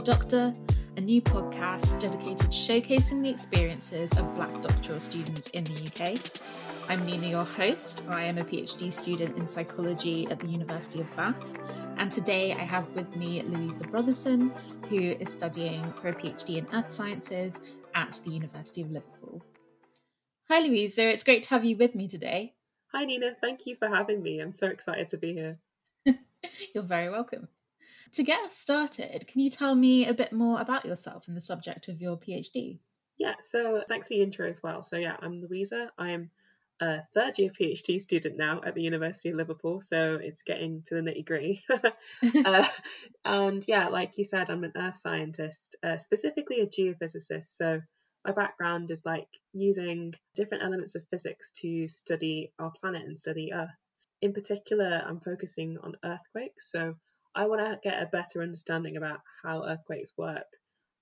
Doctor Doctor, a new podcast dedicated to showcasing the experiences of Black doctoral students in the UK. I'm Nina, your host. I am a PhD student in psychology at the University of Bath, and today I have with me Louisa Brotherson, who is studying for a PhD in Earth Sciences at the University of Liverpool. Hi, Louisa. It's great to have you with me today. Hi, Nina. Thank you for having me. I'm so excited to be here. You're very welcome. To get us started, can you tell me a bit more about yourself and the subject of your PhD? Yeah, so thanks for the intro as well. So, yeah, I'm Louisa. I'm a third year PhD student now at the University of Liverpool, so it's getting to the nitty gritty. uh, and yeah, like you said, I'm an earth scientist, uh, specifically a geophysicist. So, my background is like using different elements of physics to study our planet and study Earth. In particular, I'm focusing on earthquakes. So, I want to get a better understanding about how earthquakes work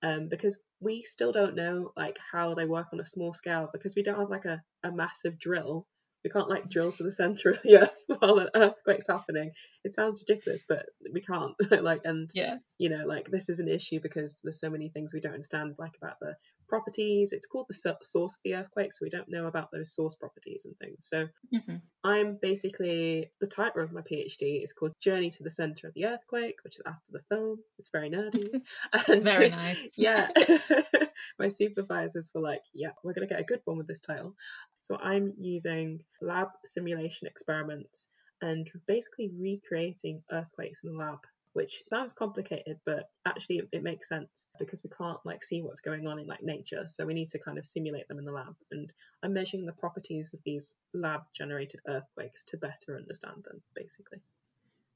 um, because we still don't know like how they work on a small scale because we don't have like a, a massive drill we can't like drill to the center of the earth while an earthquake's happening it sounds ridiculous but we can't like and Yeah. You know like this is an issue because there's so many things we don't understand like about the properties. It's called the source of the earthquake so we don't know about those source properties and things. So Mhm. i'm basically the title of my phd is called journey to the center of the earthquake which is after the film. It's very nerdy. And Very nice. yeah. My supervisors were like yeah we're going to get a good one with this title. So i'm using lab simulation experiments and basically recreating earthquakes in the lab which sounds complicated but actually it, it makes sense because we can't like see what's going on in like nature so we need to kind of simulate them in the lab and i'm measuring the properties of these lab generated earthquakes to better understand them basically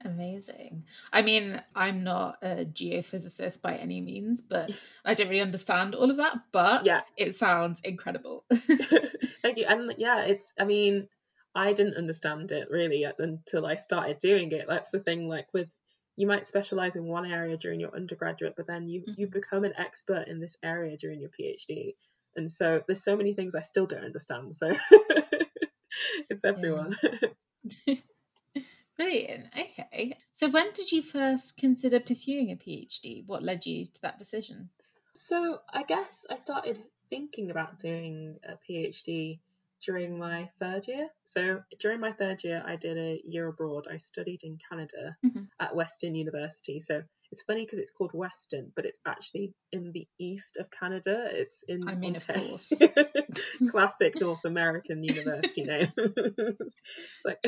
Amazing. I mean, I'm not a geophysicist by any means, but I don't really understand all of that, but yeah it sounds incredible. Thank you. And yeah, it's, I mean, I didn't understand it really until I started doing it. That's the thing, like with, you might specialize in one area during your undergraduate, but then you, you Mhm. become an expert in this area during your PhD. And so there's so many things I still don't understand. So it's everyone. Brilliant. Okay. So, when did you first consider pursuing a PhD? What led you to that decision? So I guess I started thinking about doing a PhD during my third year. So during my third year, I did a year abroad. I studied in Canada Mhm. at Western University. So it's funny because it's called Western, but it's actually in the east of Canada. It's in I mean, of Ontario. course. classic North American university name. it's like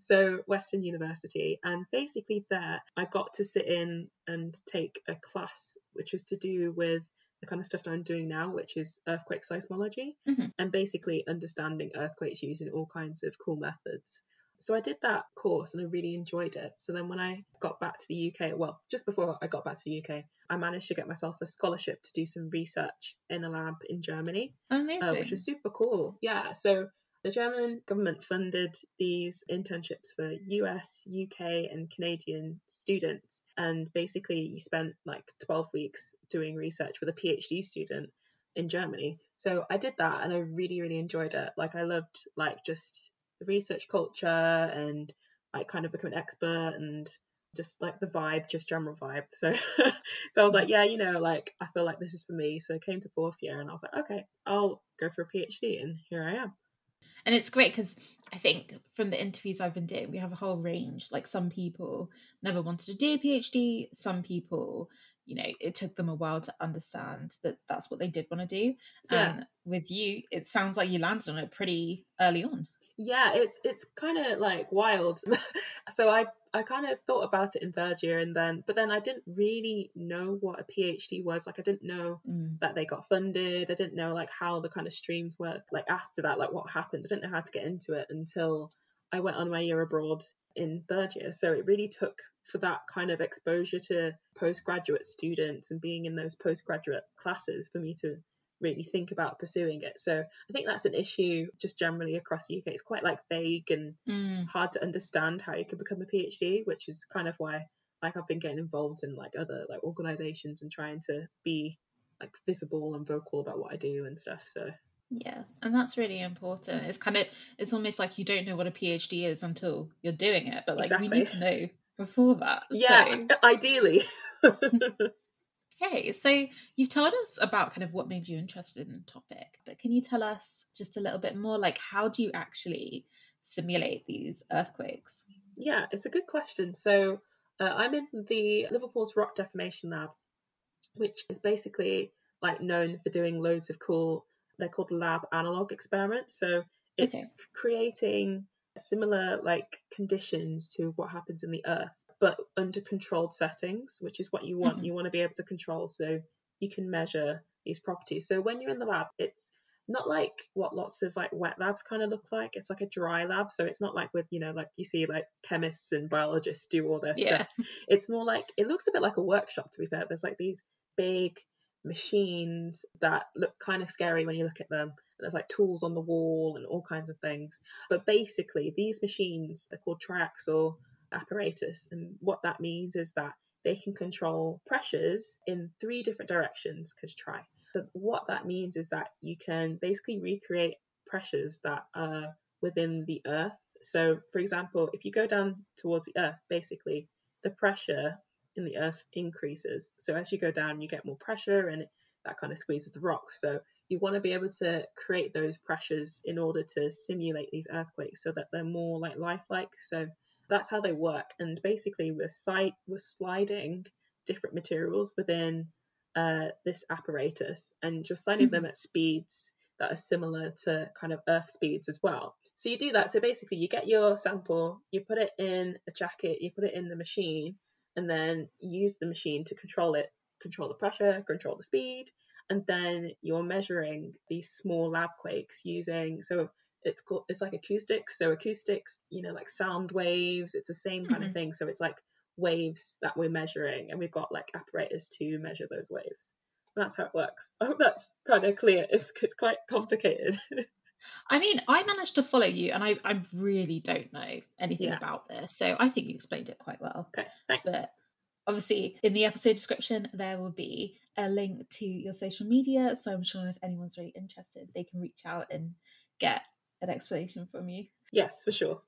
so Western University, and basically there I got to sit in and take a class which was to do with the kind of stuff that I'm doing now, which is earthquake seismology, Mhm. and basically understanding earthquakes using all kinds of cool methods. So I did that course and I really enjoyed it. So then when I got back to the UK, well, just before I got back to the UK, I managed to get myself a scholarship to do some research in a lab in Germany Amazing. uh, which was super cool. Yeah, so the German government funded these internships for US, UK, and Canadian students, and basically you spent like 12 weeks doing research with a PhD student in Germany. So I did that, and I really, really enjoyed it. Like I loved like just the research culture and like kind of become an expert and just like the vibe, just general vibe. So, so I was like, yeah, you know, like I feel like this is for me. So I came to fourth year and I was like, okay, I'll go for a PhD, and here I am. And it's great because I think from the interviews I've been doing, we have a whole range. Like some people never wanted to do a PhD, some people, you know, it took them a while to understand that that's what they did want to do. Yeah. And with you, it sounds like you landed on it pretty early on. Yeah, it's it's kind of like wild. so I I kind of thought about it in third year, and then but then I didn't really know what a PhD was. Like I didn't know Mm. that they got funded. I didn't know like how the kind of streams work. Like after that, like what happened. I didn't know how to get into it until I went on my year abroad in third year. So it really took for that kind of exposure to postgraduate students and being in those postgraduate classes for me to really think about pursuing it. So I think that's an issue just generally across the UK. It's quite like vague and Mm. hard to understand how you could become a PhD, which is kind of why like I've been getting involved in like other like organizations and trying to be like visible and vocal about what I do and stuff. So Yeah, and that's really important. It's kind of it's almost like you don't know what a PhD is until you're doing it, but like we need to know before that. yeah, So, ideally. Okay, so you've told us about kind of what made you interested in the topic, but can you tell us just a little bit more like how do you actually simulate these earthquakes? Yeah, it's a good question. So uh, I'm in the Liverpool's Rock Deformation Lab, which is basically like known for doing loads of cool. They're called lab analog experiments. So it's Okay. creating similar like conditions to what happens in the Earth, but under controlled settings, which is what you want. Mhm. You want to be able to control so you can measure these properties. So when you're in the lab, it's not like what lots of like wet labs kind of look like. It's like a dry lab, so it's not like with you know like you see like chemists and biologists do all their Yeah. stuff. It's more like it looks a bit like a workshop to be fair. There's like these big machines that look kind of scary when you look at them. And There's like tools on the wall and all kinds of things. But basically, these machines are called triaxial apparatus, and what that means is that they can control pressures in three different directions. Because try. So what that means is that you can basically recreate pressures that are within the Earth. So, for example, if you go down towards the Earth, basically the pressure in the Earth increases. So as you go down, you get more pressure, and that kind of squeezes the rock. So you want to be able to create those pressures in order to simulate these earthquakes, so that they're more like lifelike. So that's how they work. And basically, we're site we're sliding different materials within uh, this apparatus, and you're sliding them at speeds that are similar to kind of Earth speeds as well. So you do that. So basically, you get your sample, you put it in a jacket, you put it in the machine, and then use the machine to control it, control the pressure, control the speed, and then you're measuring these small lab quakes using so it's called it's like acoustics. So acoustics, you know, like sound waves. It's the same kind of Mhm. thing. So it's like waves that we're measuring, and we've got like apparatus to measure those waves. And that's how it works. I hope that's kind of clear. It's it's quite complicated. I mean, I managed to follow you, and I, I really don't know anything Yeah. about this, so I think you explained it quite well. okay, thanks. But obviously, in the episode description, there will be a link to your social media, so I'm sure if anyone's really interested, they can reach out and get an explanation from you. Yes, for sure.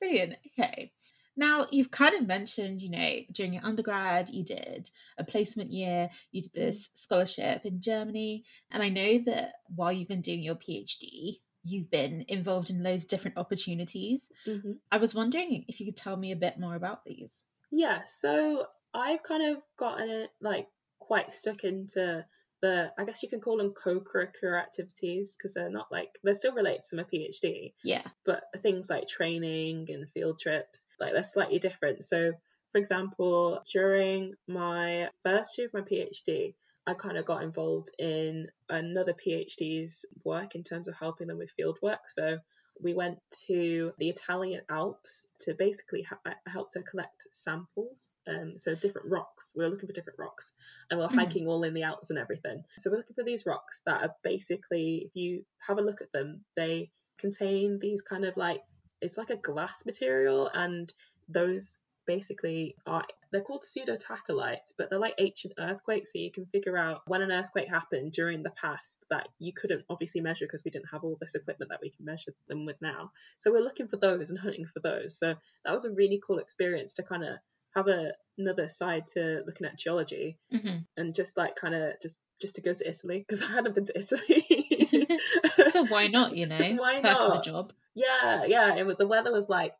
Brilliant. Okay. Now, you've kind of mentioned, you know, during your undergrad, you did a placement year, you did this scholarship in Germany. And I know that while you've been doing your PhD, you've been involved in loads of different opportunities. hmm I was wondering if you could tell me a bit more about these. Yeah, so I've kind of gotten it like quite stuck into the, I guess you can call them co-curricular activities because they're not like they're still related to my PhD, Yeah. but things like training and field trips, like they're slightly different. So, for example, during my first year of my PhD, I kind of got involved in another PhD's work in terms of helping them with field work. So we went to the Italian Alps to basically ha- uh, help to collect samples. Um, so different rocks. We were looking for different rocks, and we we're Mhm. hiking all in the Alps and everything. So we're looking for these rocks that are basically, if you have a look at them, they contain these kind of like it's like a glass material, and those basically are they're called pseudotachylytes, but they're like ancient earthquakes. So you can figure out when an earthquake happened during the past that you couldn't obviously measure because we didn't have all this equipment that we can measure them with now. So we're looking for those and hunting for those. So that was a really cool experience to kind of have a, another side to looking at geology hmm and just like kind of just just to go to Italy because I hadn't been to Italy. so why not, you know, why of the not? job. yeah, yeah. It the weather was like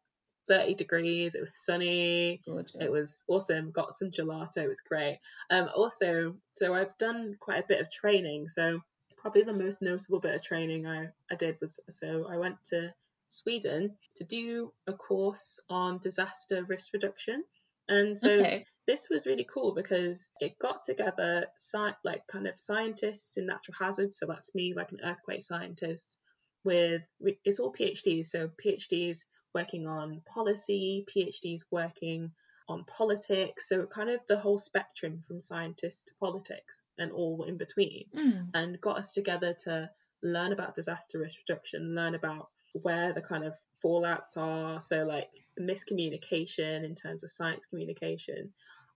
30 degrees. It was sunny. Gorgeous. It was awesome. Got some gelato. It was great. Um, also, so I've done quite a bit of training. So probably the most notable bit of training I, I did was so I went to Sweden to do a course on disaster risk reduction. And so okay. this was really cool because it got together sci- like kind of scientists in natural hazards so that's me like an earthquake scientist with it's all phds so phds working on policy phds working on politics so kind of the whole spectrum from scientists to politics and all in between Mm. and got us together to learn about disaster risk reduction, learn about where the kind of fallouts are. So, like miscommunication in terms of science communication.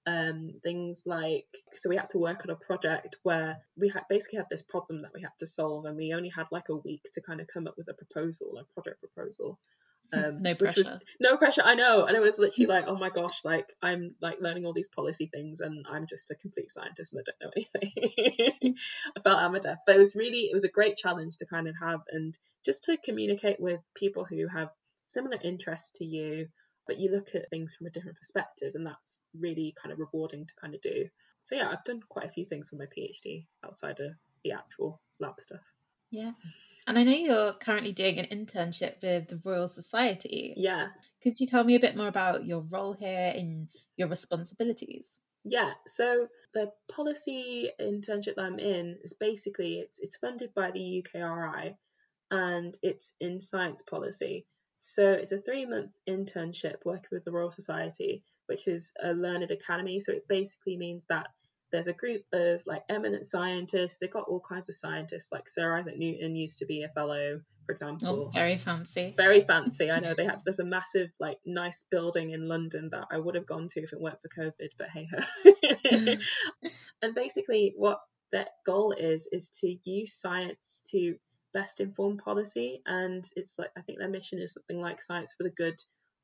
Um, things like so we had to work on a project where we had basically had this problem that we had to solve and we only had like a week to kind of come up with a proposal a project proposal Um, no which was pressure. no pressure. I know, and it was literally like, oh my gosh, like I'm like learning all these policy things, and I'm just a complete scientist and I don't know anything. I felt amateur, but it was really it was a great challenge to kind of have and just to communicate with people who have similar interests to you, but you look at things from a different perspective, and that's really kind of rewarding to kind of do. So yeah, I've done quite a few things for my PhD outside of the actual lab stuff. Yeah. And I know you're currently doing an internship with the Royal Society. Yeah, Could you tell me a bit more about your role here and your responsibilities? Yeah, so the policy internship that I'm in is basically it's it's funded by the UKRI and it's in science policy. So it's a three month internship working with the Royal Society, which is a learned academy. So it basically means that there's a group of like eminent scientists. They've got all kinds of scientists, like Sir Isaac Newton used to be a fellow, for example Oh, very fancy. very fancy. I know they have. There's a massive, like, nice building in London that I would have gone to if it weren't for COVID. But hey ho. and basically, what their goal is is to use science to best inform policy, and it's like I think their mission is something like science for the good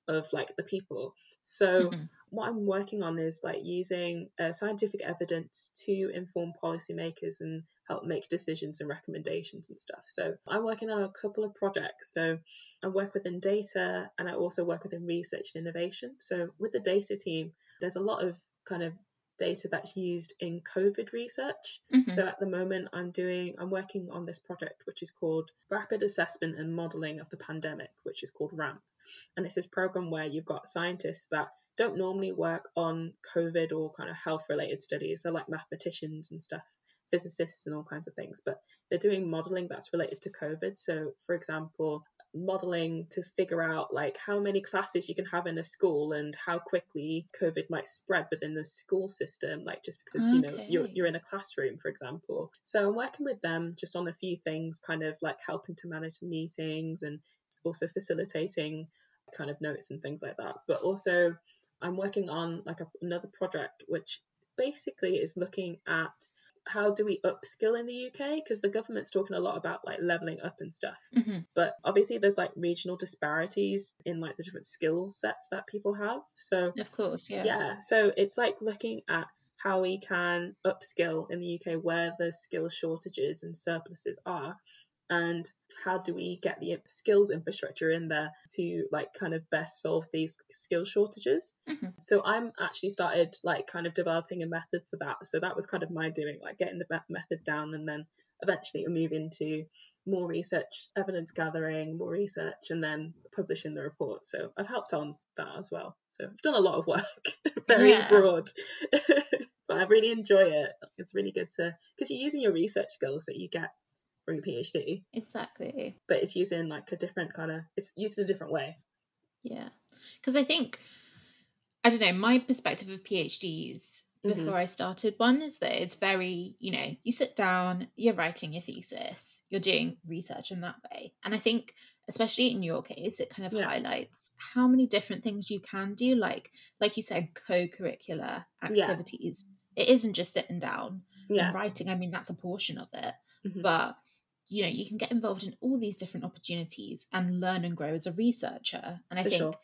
of like the people. So Mhm. What I'm working on is like using uh, scientific evidence to inform policymakers and help make decisions and recommendations and stuff. So I'm working on a couple of projects. So I work within data and I also work within research and innovation. So with the data team, there's a lot of kind of data that's used in COVID research. Mhm. So at the moment, I'm doing, I'm working on this project which is called Rapid Assessment and Modelling of the Pandemic, which is called RAMP. And it's this program where you've got scientists that don't normally work on COVID or kind of health related studies. They're like mathematicians and stuff, physicists and all kinds of things, but they're doing modeling that's related to COVID. So, for example, modeling to figure out like how many classes you can have in a school and how quickly COVID might spread within the school system, like just because you know you're you're in a classroom, for example. So I'm working with them just on a few things, kind of like helping to manage the meetings and also facilitating kind of notes and things like that. But also I'm working on like a, another project which basically is looking at how do we upskill in the UK because the government's talking a lot about like leveling up and stuff Mhm. but obviously there's like regional disparities in like the different skills sets that people have so Of course, yeah. yeah so it's like looking at how we can upskill in the UK where the skill shortages and surpluses are and how do we get the skills infrastructure in there to like kind of best solve these skill shortages? Mhm. so i'm actually started like kind of developing a method for that. So that was kind of my doing like getting the method down and then eventually it'll move into more research evidence gathering more research and then publishing the report. So i've helped on that as well. So i've done a lot of work very Yeah. broad but i really enjoy it. It's really good to because you're using your research skills that you get from your phd Exactly. but it's using like a different kind of it's used in a different way Yeah. Because I think, I don't know, my perspective of PhDs Mhm. before I started one is that it's very, you know, you sit down, you're writing your thesis, you're doing research in that way. And I think, especially in your case, it kind of Yeah. highlights how many different things you can do, like, like you said, co curricular Yeah. activities. It isn't just sitting down yeah and writing. I mean, that's a portion of it. Mhm. But you know, you can get involved in all these different opportunities and learn and grow as a researcher. And I For think sure.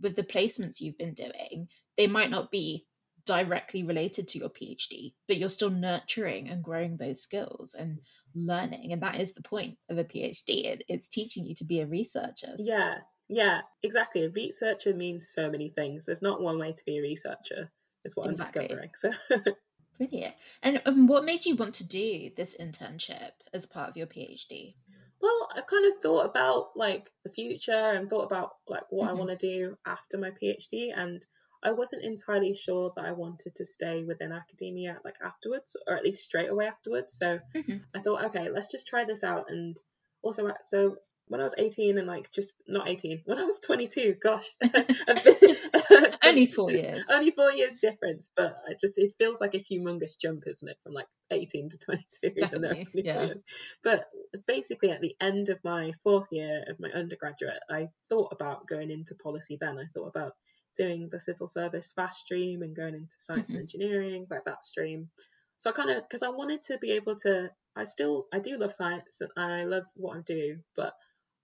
with the placements you've been doing, they might not be directly related to your PhD, but you're still nurturing and growing those skills and learning. And that is the point of a PhD. It, it's teaching you to be a researcher. So- Yeah, yeah, exactly. A researcher means so many things. There's not one way to be a researcher, is what Exactly. I'm discovering. So, Brilliant. And um, what made you want to do this internship as part of your PhD? well, I've kind of thought about like the future and thought about like what I Mhm. want to do after my PhD, and I wasn't entirely sure that I wanted to stay within academia like afterwards, or at least straight away afterwards. So Mhm. I thought, okay, let's just try this out. And also, uh, so when I was 18 and like just not 18, when I was 22, gosh, been- Only four years. Only four years difference, but I just it feels like a humongous jump, isn't it, from like 18 to 22, even though it's Definitely, yeah. years. But it's basically at the end of my fourth year of my undergraduate, I thought about going into policy. Then I thought about doing the civil service fast stream and going into science Mhm. and engineering, like that stream. So I kind of because I wanted to be able to. I still I do love science and I love what I do, but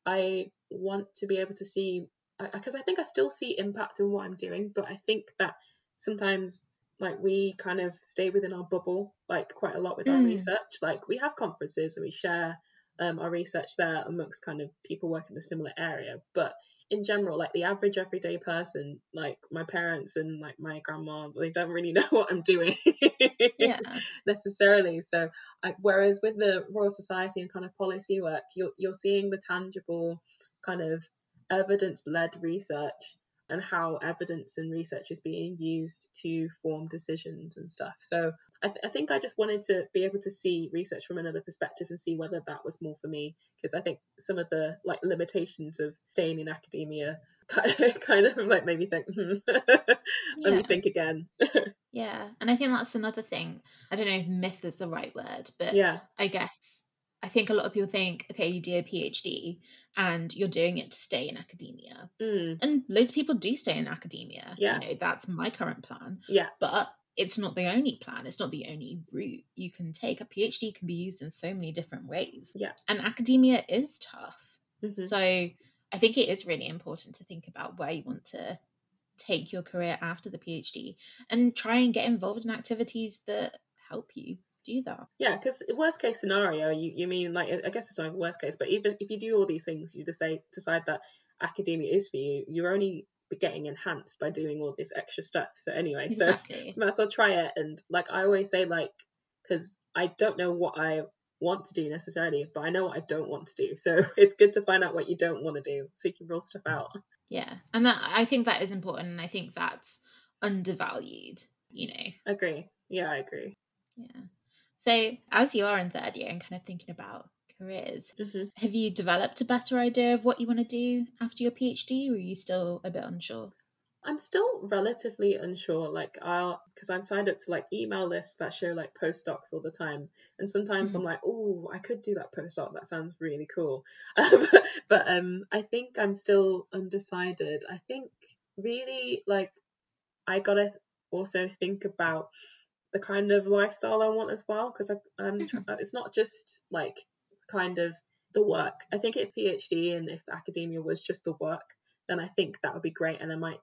I want to be able to see because I, think I still see impact in what I'm doing, but I think that sometimes like we kind of stay within our bubble like quite a lot with our Mm. research. Like we have conferences and we share um, our research there amongst kind of people working in a similar area, but in general, like the average everyday person, like my parents and like my grandma, they don't really know what I'm doing. Yeah. necessarily. So, like, whereas with the Royal Society and kind of policy work, you're you're seeing the tangible kind of evidence-led research and how evidence and research is being used to form decisions and stuff. So, I, th- I think I just wanted to be able to see research from another perspective and see whether that was more for me because I think some of the like limitations of staying in academia kind of, kind of like made me think, hmm, let Yeah. me think again. Yeah. And I think that's another thing. I don't know if myth is the right word, but yeah, I guess I think a lot of people think, okay, you do a PhD and you're doing it to stay in academia. mm, And loads of people do stay in academia. Yeah. You know, that's my current plan. yeah, But it's not the only plan. It's not the only route you can take. A PhD can be used in so many different ways. Yeah. And academia is tough. mhm, So I think it is really important to think about where you want to take your career after the PhD and try and get involved in activities that help you do that. yeah. Because worst case scenario, you you mean like I guess it's not even worst case, but even if you do all these things, you decide decide that academia is for you, you're only getting enhanced by doing all this extra stuff. So anyway, so Exactly. might as well try it. And like I always say, like because I don't know what I want to do necessarily, but I know what I don't want to do. So it's good to find out what you don't want to do, so you can rule stuff out. Yeah. And that I think that is important and I think that's undervalued, you know. Agree. Yeah, I agree. Yeah. So as you are in third year and kind of thinking about careers, hmm have you developed a better idea of what you want to do after your PhD or are you still a bit unsure? I'm still relatively unsure. Like, I'll because I'm signed up to like email lists that show like postdocs all the time, and sometimes I'm like, oh, I could do that postdoc. That sounds really cool. Um, but um, I think I'm still undecided. I think really like I gotta also think about the kind of lifestyle I want as well because I'm tr- it's not just like kind of the work. I think if PhD and if academia was just the work, then I think that would be great and I might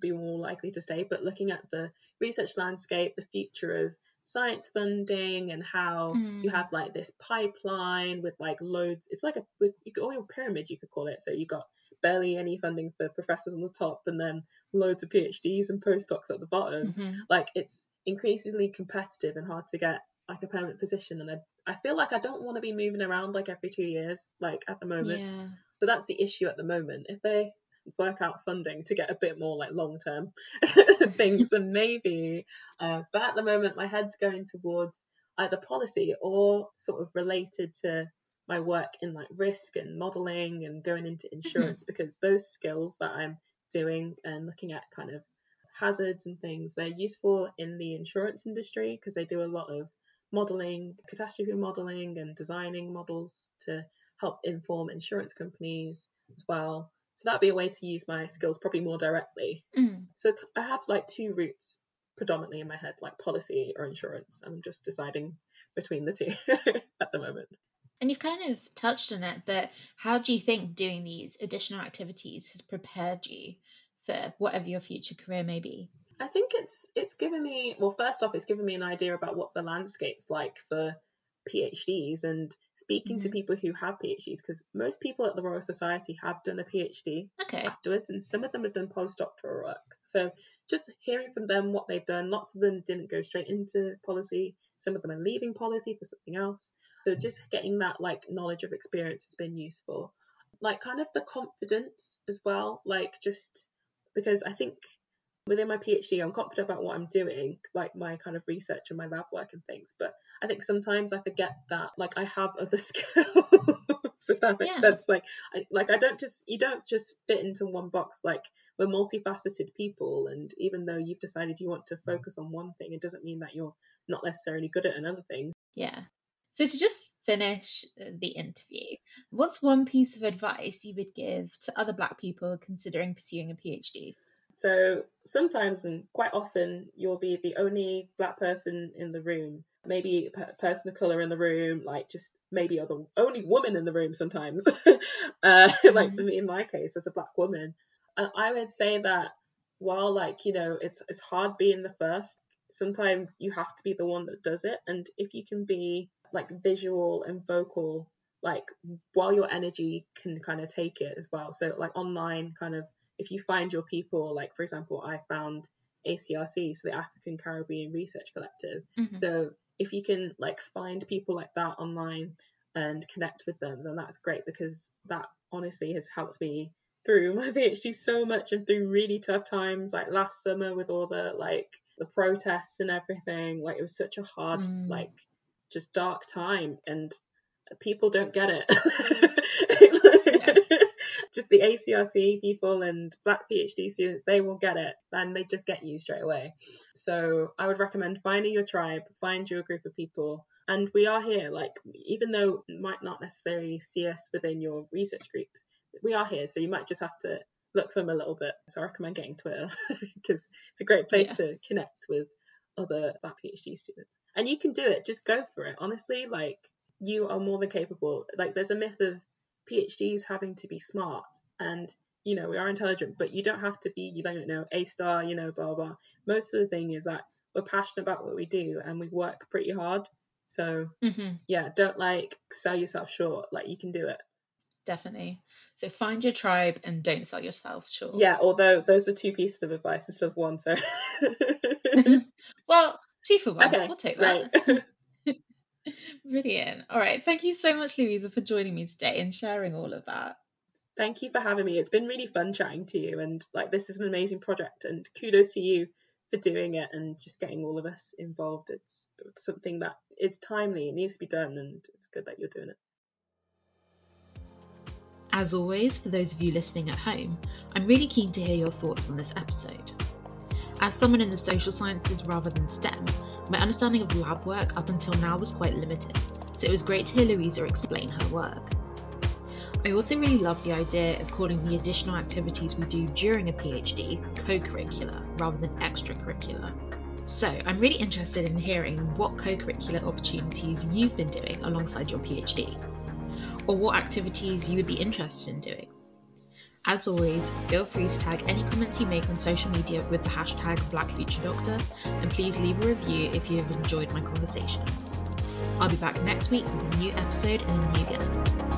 be more likely to stay. But looking at the research landscape, the future of science funding and how you Mm. have like this pipeline with like loads it's like a you could, or pyramid you could call it so you got barely any funding for professors on the top and then loads of phds and postdocs at the bottom Mhm. like it's increasingly competitive and hard to get like a permanent position and I, I feel like I don't want to be moving around like every two years like at the moment Yeah. so that's the issue at the moment if they work out funding to get a bit more like long term things and maybe uh, but at the moment my head's going towards either policy or sort of related to my work in like risk and modeling and going into insurance because those skills that I'm doing and looking at kind of hazards and things they're useful in the insurance industry because they do a lot of modeling catastrophe modeling and designing models to help inform insurance companies as well so that'd be a way to use my skills probably more directly Mm. so I have like two routes predominantly in my head, like policy or insurance. I'm just deciding between the two at the moment. And you've kind of touched on it, but how do you think doing these additional activities has prepared you for whatever your future career may be? I think it's it's given me well, first off, it's given me an idea about what the landscape's like for PhDs and speaking to Mhm. people who have PhDs because most people at the Royal Society have done a PhD Okay. afterwards, and some of them have done postdoctoral work. So just hearing from them what they've done, lots of them didn't go straight into policy. Some of them are leaving policy for something else. So just getting that like knowledge of experience has been useful. Like kind of the confidence as well, like just because I think within my PhD I'm confident about what I'm doing, like my kind of research and my lab work and things. But I think sometimes I forget that like I have other skills. if that makes Yeah. sense. Like I like I don't just you don't just fit into one box. Like we're multifaceted people and even though you've decided you want to focus on one thing, it doesn't mean that you're not necessarily good at another thing. Yeah. So to just finish uh, the interview, what's one piece of advice you would give to other Black people considering pursuing a PhD? So sometimes and quite often you'll be the only black person in the room, maybe a person of color in the room, like just maybe you're the only woman in the room sometimes. uh, like for me in my case as a black woman, And I would say that while like, you know, it's it's hard being the first, sometimes you have to be the one that does it. And if you can be like visual and vocal, like while your energy can kind of take it as well. So like online kind of if you find your people, like for example, I found ACRC, so the African Caribbean Research Collective. Mm-hmm. So if you can like find people like that online and connect with them, then that's great because that honestly has helped me through my PhD so much and through really tough times like last summer with all the like the protests and everything like it was such a hard mm. like just dark time and people don't get it just the ACRC people and black PhD students they will get it and they just get you straight away so I would recommend finding your tribe find your group of people and we are here like even though you might not necessarily see us within your research groups we are here, so you might just have to look for them a little bit. So I recommend getting Twitter because it's a great place yeah. to connect with other that PhD students. And you can do it, just go for it. Honestly, like you are more than capable. Like there's a myth of PhDs having to be smart and you know, we are intelligent, but you don't have to be, you don't know, A star, you know, blah blah. Most of the thing is that we're passionate about what we do and we work pretty hard. So mm-hmm. yeah, don't like sell yourself short. Like you can do it definitely. So find your tribe and don't sell yourself short. Yeah, although those were two pieces of advice instead of one, so well, two for one. Okay, we'll take that. Right. Brilliant. All right. Thank you so much, Louisa, for joining me today and sharing all of that. Thank you for having me. It's been really fun chatting to you and like this is an amazing project and kudos to you for doing it and just getting all of us involved. It's something that is timely, it needs to be done and it's good that you're doing it. As always, for those of you listening at home, I'm really keen to hear your thoughts on this episode. As someone in the social sciences rather than STEM, my understanding of lab work up until now was quite limited, so it was great to hear Louisa explain her work. I also really love the idea of calling the additional activities we do during a PhD co curricular rather than extracurricular. So, I'm really interested in hearing what co curricular opportunities you've been doing alongside your PhD or what activities you would be interested in doing. As always, feel free to tag any comments you make on social media with the hashtag BlackFutureDoctor, and please leave a review if you have enjoyed my conversation. I'll be back next week with a new episode and a new guest.